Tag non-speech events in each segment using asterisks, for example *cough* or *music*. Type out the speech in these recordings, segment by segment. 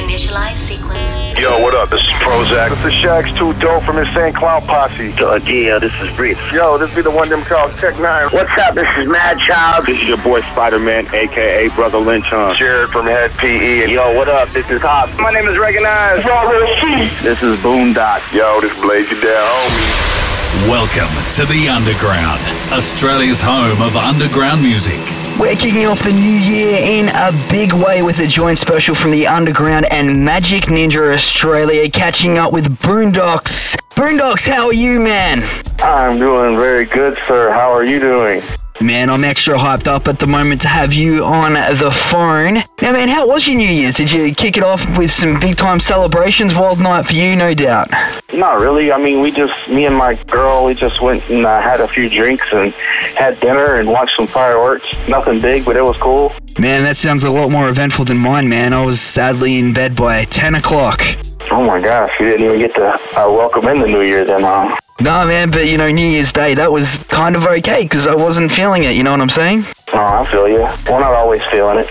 Initialize sequence. Yo, what up? This is Prozak. This is Shaggy 2 Dope from Insane Clown Posse. Uh, yeah, this is Brief. Yo, this be the one them called Tech N9ne. What's up? This is Madchild. This is your boy Spider-Man, aka Brother Lynch Hung. Jared from Hed PE. And Yo, what up? This is Hop. my name is Recognized. This is Boondox. Yo, this Blaze Ya Dead, homie. Welcome to the Underground, Australia's home of underground music. We're kicking off the new year in a big way with a joint special from the Underground and Majik Ninja Australia, catching up with Boondox. Boondox, how are you, man? I'm doing very good, sir. How are you doing? Man, I'm extra hyped up at the moment to have you on the phone. Now, man, how was your New Year's? Did you kick it off with some big time celebrations? Wild night for you, no doubt. Not really. I mean, we just, me and my girl, we just went and uh, had a few drinks and had dinner and watched some fireworks. Nothing big, but it was cool. Man, that sounds a lot more eventful than mine, man. I was sadly in bed by 10 o'clock. Oh my gosh, you didn't even get to uh, welcome in the new year then, huh? No, man, but you know, New Year's Day, that was kind of okay because I wasn't feeling it, you know what I'm saying? Oh, I feel you. We're not always feeling it.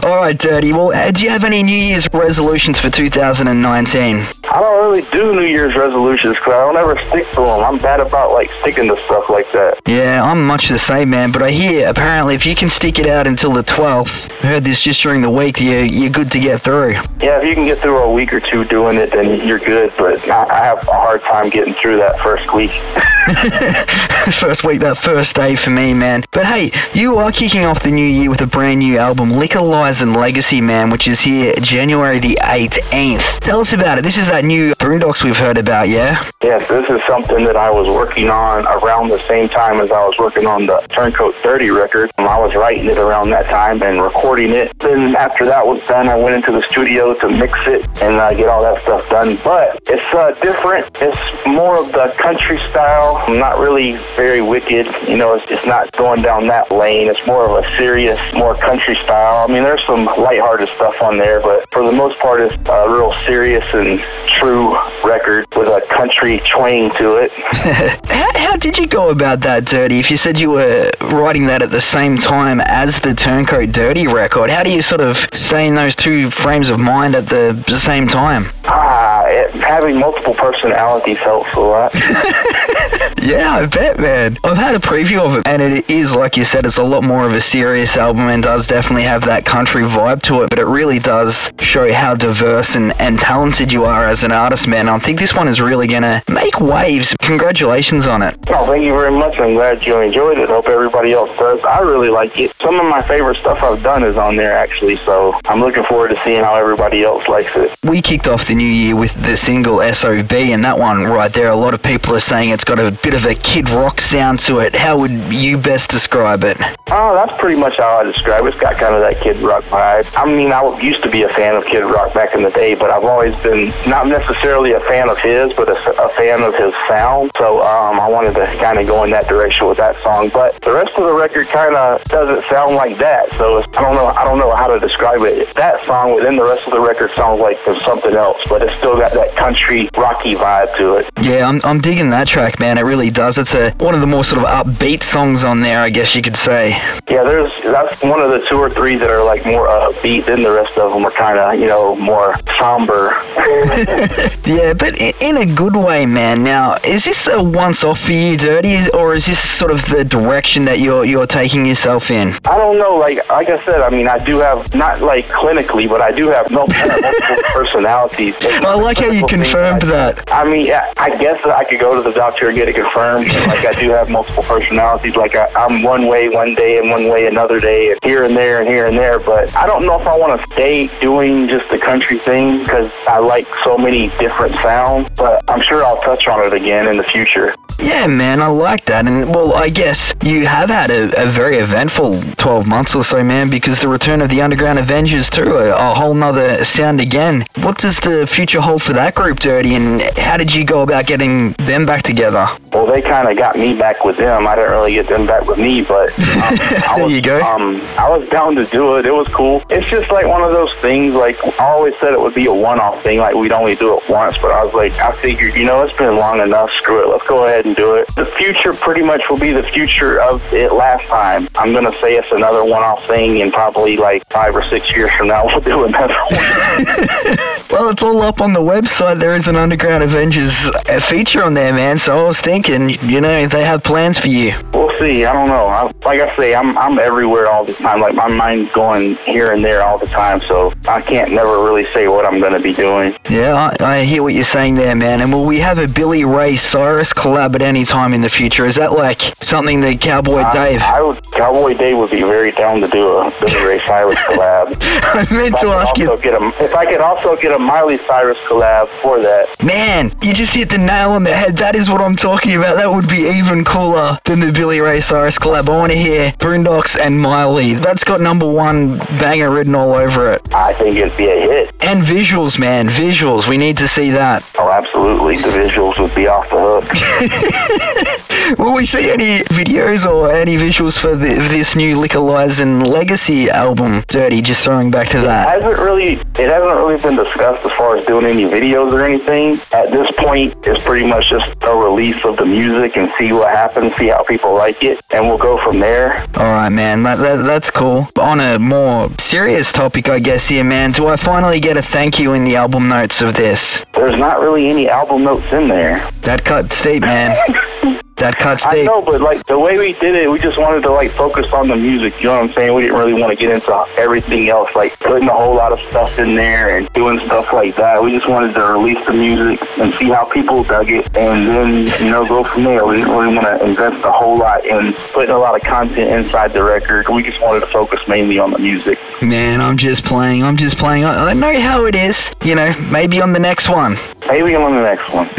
*laughs* All right, Dirty. Well, uh, do you have any New Year's resolutions for 2019? I don't really do New Year's resolutions because I don't ever stick to them. I'm bad about like sticking to stuff like that. Yeah, I'm much the same, man. But I hear apparently if you can stick it out until the 12th, I heard this just during the week, you, you're good to get through. Yeah, if you can get through a week or two doing it, then you're good. But I, have a hard time getting through that first week. *laughs* *laughs* first week, that first day for me, man. But hey, you are kicking off the new year with a brand new album, Liquor, Lies and Legacy, man, which is here January the 18th. Tell us about it. This is that new Boondox we've heard about, yeah? Yes, this is something that I was working on around the same time as I was working on the Turncoat Dirty record. Um, I was writing it around that time and recording it. Then after that was done, I went into the studio to mix it and uh, get all that stuff done. But it's uh, different. It's more of the country style. I'm Not really very wicked. You know, it's, it's not going down that lane. It's more of a serious, more country style. I mean, there's some lighthearted stuff on there, but for the most part, it's a real serious and true record with a country twang to it. *laughs* How, how did you go about that, Dirty? If you said you were writing that at the same time as the Turncoat Dirty record, how do you sort of stay in those two frames of mind at the same time? Ah, it, having multiple personalities helps a lot. *laughs* Yeah, I bet, man. I've had a preview of it, and it is, like you said, it's a lot more of a serious album and does definitely have that country vibe to it, but it really does show how diverse and, and talented you are as an artist, man. I think this one is really going to make waves. Congratulations on it. Oh, thank you very much. I'm glad you enjoyed it. Hope everybody else does. I really like it. Some of my favorite stuff I've done is on there, actually, so I'm looking forward to seeing how everybody else likes it. We kicked off the new year with the single SOB, and that one right there, a lot of people are saying it's got a bit of a kid rock sound to it. How would you best describe it? Oh, that's pretty much how I describe it. It's got kind of that Kid Rock vibe. I mean, I used to be a fan of Kid Rock back in the day, but I've always been not necessarily a fan of his, but a, a fan of his sound. So um, I wanted to kind of go in that direction with that song. But the rest of the record kind of doesn't sound like that. So I don't know. I don't know how to describe it. That song within the rest of the record sounds like something else, but it's still got that country rocky vibe to it. Yeah, I'm, I'm digging that track, man. It really does. It's a one of the more sort of upbeat songs on there, I guess you could say. Yeah, there's that's one of the two or three that are like more upbeat than the rest of them are kind of you know more somber. *laughs* Yeah, but in a good way, man. Now, is this a once-off for you, Dirty, or is this sort of the direction that you're you're taking yourself in? I don't know, like like I said, I mean, I do have not like clinically, but I do have mul- *laughs* multiple personalities. I like how you confirmed I- that. I mean, I guess that I could go to the doctor and get it confirmed. like I do have multiple personalities. Like I, I'm one way one day and one way another day, and here and there and here and there. But I don't know if I want to stay doing just the country thing because I like so many different sounds. But I'm sure I'll touch on it again in the future. Yeah, man, I like that. And, well, I guess you have had a, a very eventful 12 months or so, man, because the return of the Underground Avengers, too, a, a whole nother sound again. What does the future hold for that group, Dirty, and how did you go about getting them back together? Well, they kind of got me back with them. I didn't really get them back with me, but um, *laughs* I There was, you go. Um, I was down to do it. It was cool. It's just like one of those things. Like I always said, it would be a one-off thing. Like we'd only do it once. But I was like, I figured, you know, it's been long enough. Screw it. Let's go ahead and do it. The future pretty much will be the future of it last time. I'm gonna say it's another one-off thing, and probably like five or six years from now, *laughs* we'll do another one. *laughs* Well, it's all up on the website. There is an Underground Avengers uh, feature on there, man. So I was thinking, you know, they have plans for you. We'll see. I don't know. I, like I say, I'm I'm everywhere all the time. Like my mind's going here and there all the time. So I can't never really say what I'm going to be doing. Yeah, I, I hear what you're saying there, man. And will we have a Billy Ray Cyrus collab at any time in the future? Is that like something that Cowboy Dave? I, I would. Cowboy Dave would be very down to do a Billy Ray Cyrus *laughs* collab. I meant If to I ask you, get a, if I could also get a Miley Cyrus collab for that. man, you just hit the nail on the head. That is what I'm talking about. That would be even cooler than the Billy Ray Cyrus collab. I want to hear Boondox and Miley. That's got number one banger written all over it. I think it'd be a hit. And visuals, man, visuals. We need to see that. Oh, absolutely. The visuals would be off the hook. *laughs* Will we see any videos or any visuals for the, this new Liquor Lies and Legacy album? Dirty, just throwing back to It that. hasn't really it hasn't really been discussed as far as doing any videos or anything. At this point, it's pretty much just a release of the music and see what happens, see how people like it, and we'll go from there. All right, man, that, that, that's cool. On a more serious topic, I guess here, man, do I finally get a thank you in the album notes of this? There's not really any album notes in there. That cut steep, man. *laughs* That cut I know, but like the way we did it, we just wanted to like focus on the music. You know what I'm saying? We didn't really want to get into everything else, like putting a whole lot of stuff in there and doing stuff like that. We just wanted to release the music and see how people dug it, and then you know go from there. We didn't really want to invest a whole lot in putting a lot of content inside the record. We just wanted to focus mainly on the music. Man, I'm just playing. I'm just playing. I, I know how it is. You know, maybe on the next one. Maybe on the next one. *laughs*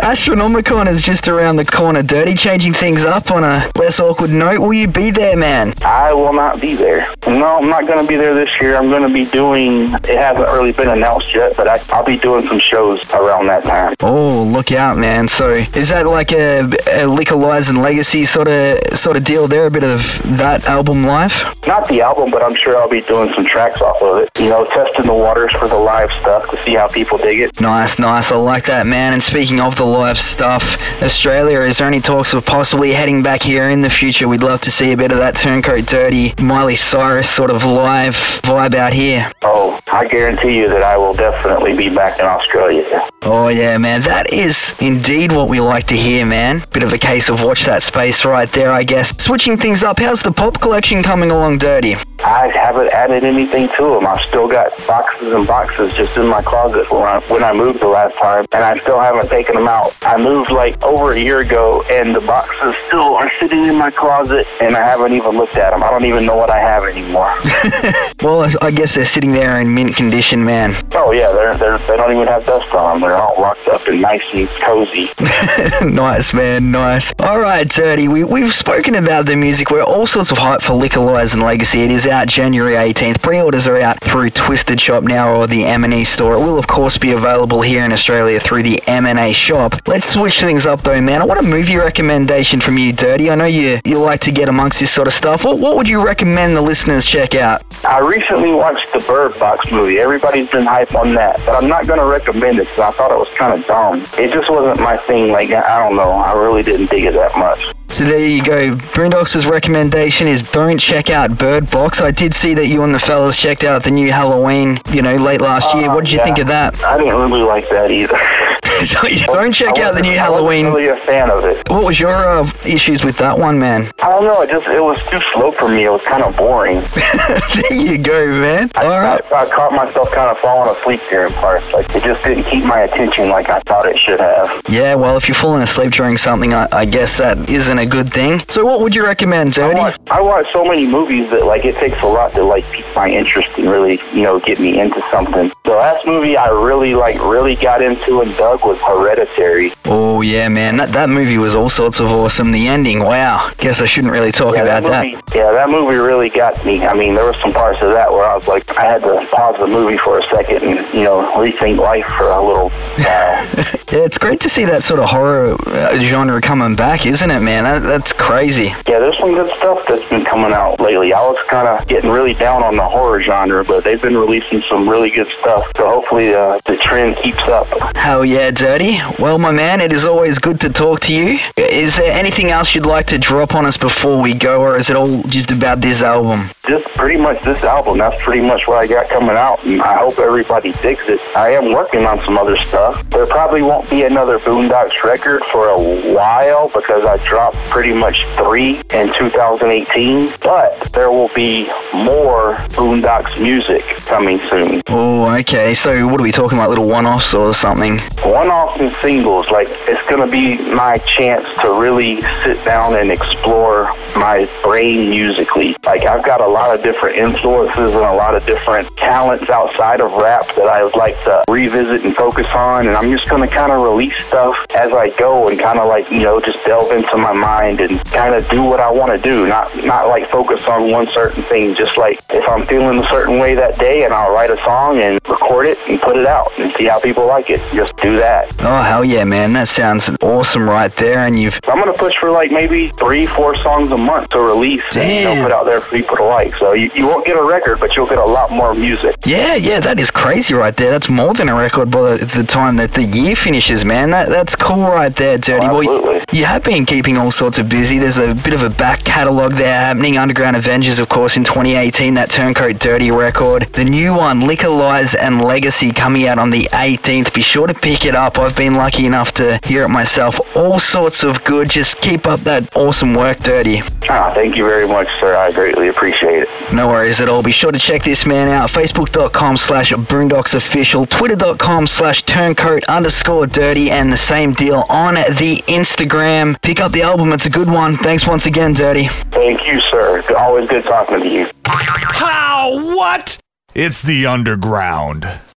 Astronomicon is just around the corner. Dirty, changing things up on a less awkward note. Will you be there, man? I will not be there. No, I'm not going to be there this year. I'm going to be doing. It hasn't really been announced yet, but I, I'll be doing some shows around that time. Oh, look out, man! So, is that like a, a Liquor Lies and Legacy sort of sort of deal there? A bit of that album life? Not the album, but I'm sure I'll be doing some tracks off of it. You know, testing the waters for the live stuff to see how people dig it. Nice, nice. I like that, man. And speaking of the live stuff, Australia, is there any talks of possibly heading back here in the future? We'd love to see a bit of that Turncoat Dirty, Miley Cyrus sort of live vibe out here. Oh, I guarantee you that I will definitely be back in Australia. Oh, yeah, man. That is indeed what we like to hear, man. Bit of a case of watch that space right there, I guess. Switching things up, how's the pop collection coming along, Dirty? I haven't added anything to them. I've still got boxes and boxes just in my closet when I, when I moved the last time, and I still haven't taken them out. I moved like over a year ago, and the boxes still are sitting in my closet, and I haven't even looked at them. I don't even know what I have anymore. *laughs* Well, I- I guess they're sitting there in mint condition, man. oh yeah, they're, they're they don't even have dust on them. They're all locked up and nice and cozy. *laughs* nice, man, nice. All right, Dirty, we, we've spoken about the music. We're all sorts of hype for Liquor Lies and Legacy. It is out January 18th. Pre-orders are out through Twiztid Shop now or the MNE store. It will, of course, be available here in Australia through the MNE shop. Let's switch things up, though, man. I want a movie recommendation from you, Dirty. I know you, you like to get amongst this sort of stuff. What, what would you recommend the listeners check out? I recently watched the Bird Box movie. Everybody's been hype on that, but I'm not going to recommend it because I thought it was kind of dumb. It just wasn't my thing. Like I don't know, I really didn't dig it that much. So there you go. Boondox' recommendation is don't check out Bird Box. I did see that you and the fellas checked out the new Halloween, you know, late last year. Ah, what did you Yeah. think of that? I didn't really like that either. *laughs* *laughs* So, don't check out the wasn't- new I wasn't Halloween. really a fan of it. What was your uh, issues with that one, man? I don't know. It just it was too slow for me. It was kind of boring. *laughs* there you go, man. All right. I, I caught myself kind of falling asleep during parts. Like it just didn't keep my attention like I thought it should have. Yeah, well, if you're falling asleep during something, I, I guess that isn't a good thing. So, what would you recommend, I I watch so many movies that like it takes a lot to like pique my interest and really you know get me into something. The last movie I really like really got into and dug was Hereditary. Oh yeah, man, that that movie was all sorts of awesome. The ending, wow. Guess I shouldn't really talk Yeah, about that that. yeah, that movie really got me. I mean, there were some parts of that where I was like, I had to pause the movie for a second and, you know, rethink life for a little while. *laughs* Yeah, it's great to see that sort of horror uh, genre coming back, isn't it, man? That, that's crazy. yeah, there's some good stuff that's been coming out lately. I was kind of getting really down on the horror genre, but they've been releasing some really good stuff. So hopefully uh, the trend keeps up. Hell yeah, Dirty. Well, my man, it is always good to talk to you. Is there anything else you'd like to drop on us before we go, or is it all just about this album? Just pretty much this album, that's pretty much what I got coming out, and I hope everybody digs it. I am working on some other stuff. There probably won't be another Boondox record for a while because I dropped pretty much three in 2018, but there will be more Boondox music coming soon. Oh, okay. So, what are we talking about? Little one offs or something? One-offs and singles, like it's gonna be my chance to really sit down and explore my brain musically. Like I've got a lot of different influences and a lot of different talents outside of rap that I would like to revisit and focus on, and I'm just gonna kind of release stuff as I go and kind of like you know just delve into my mind and kind of do what I want to do, not not like focus on one certain thing. Just like if I'm feeling a certain way that day, and I'll write a song and record it and put it out and see how people like it. Just do that. Oh, hell yeah, man. That sounds awesome right there. And you've. I'm gonna push for like maybe three, four songs a month to release and you Damn. know, put out there for people to like. So you, you won't get a record, but you'll get a lot more music. Yeah, yeah, that is crazy right there. That's more than a record by the, the time that the year finishes, man. That That's cool right there, Dirty Oh, Boy. absolutely. You have been keeping all sorts of busy. There's a bit of a back catalogue there happening. Underground Avengers, of course, in 2018, that Turncoat Dirty record. The new one, Liquor Lies and Legacy, coming out on the 18th. Be sure to pick it up. I've been lucky enough to hear it myself. All sorts of good. Just keep up that awesome work, Dirty. Ah, thank you very much, sir. I greatly appreciate it. No worries at all. Be sure to check this man out. Facebook.com slash Boondox Official, Twitter.com slash Turncoat underscore Dirty, and the same deal on the Instagram. Pick up the album. It's a good one. Thanks once again, Dirty. Thank you, sir. Always good talking to you. How? What? It's the underground.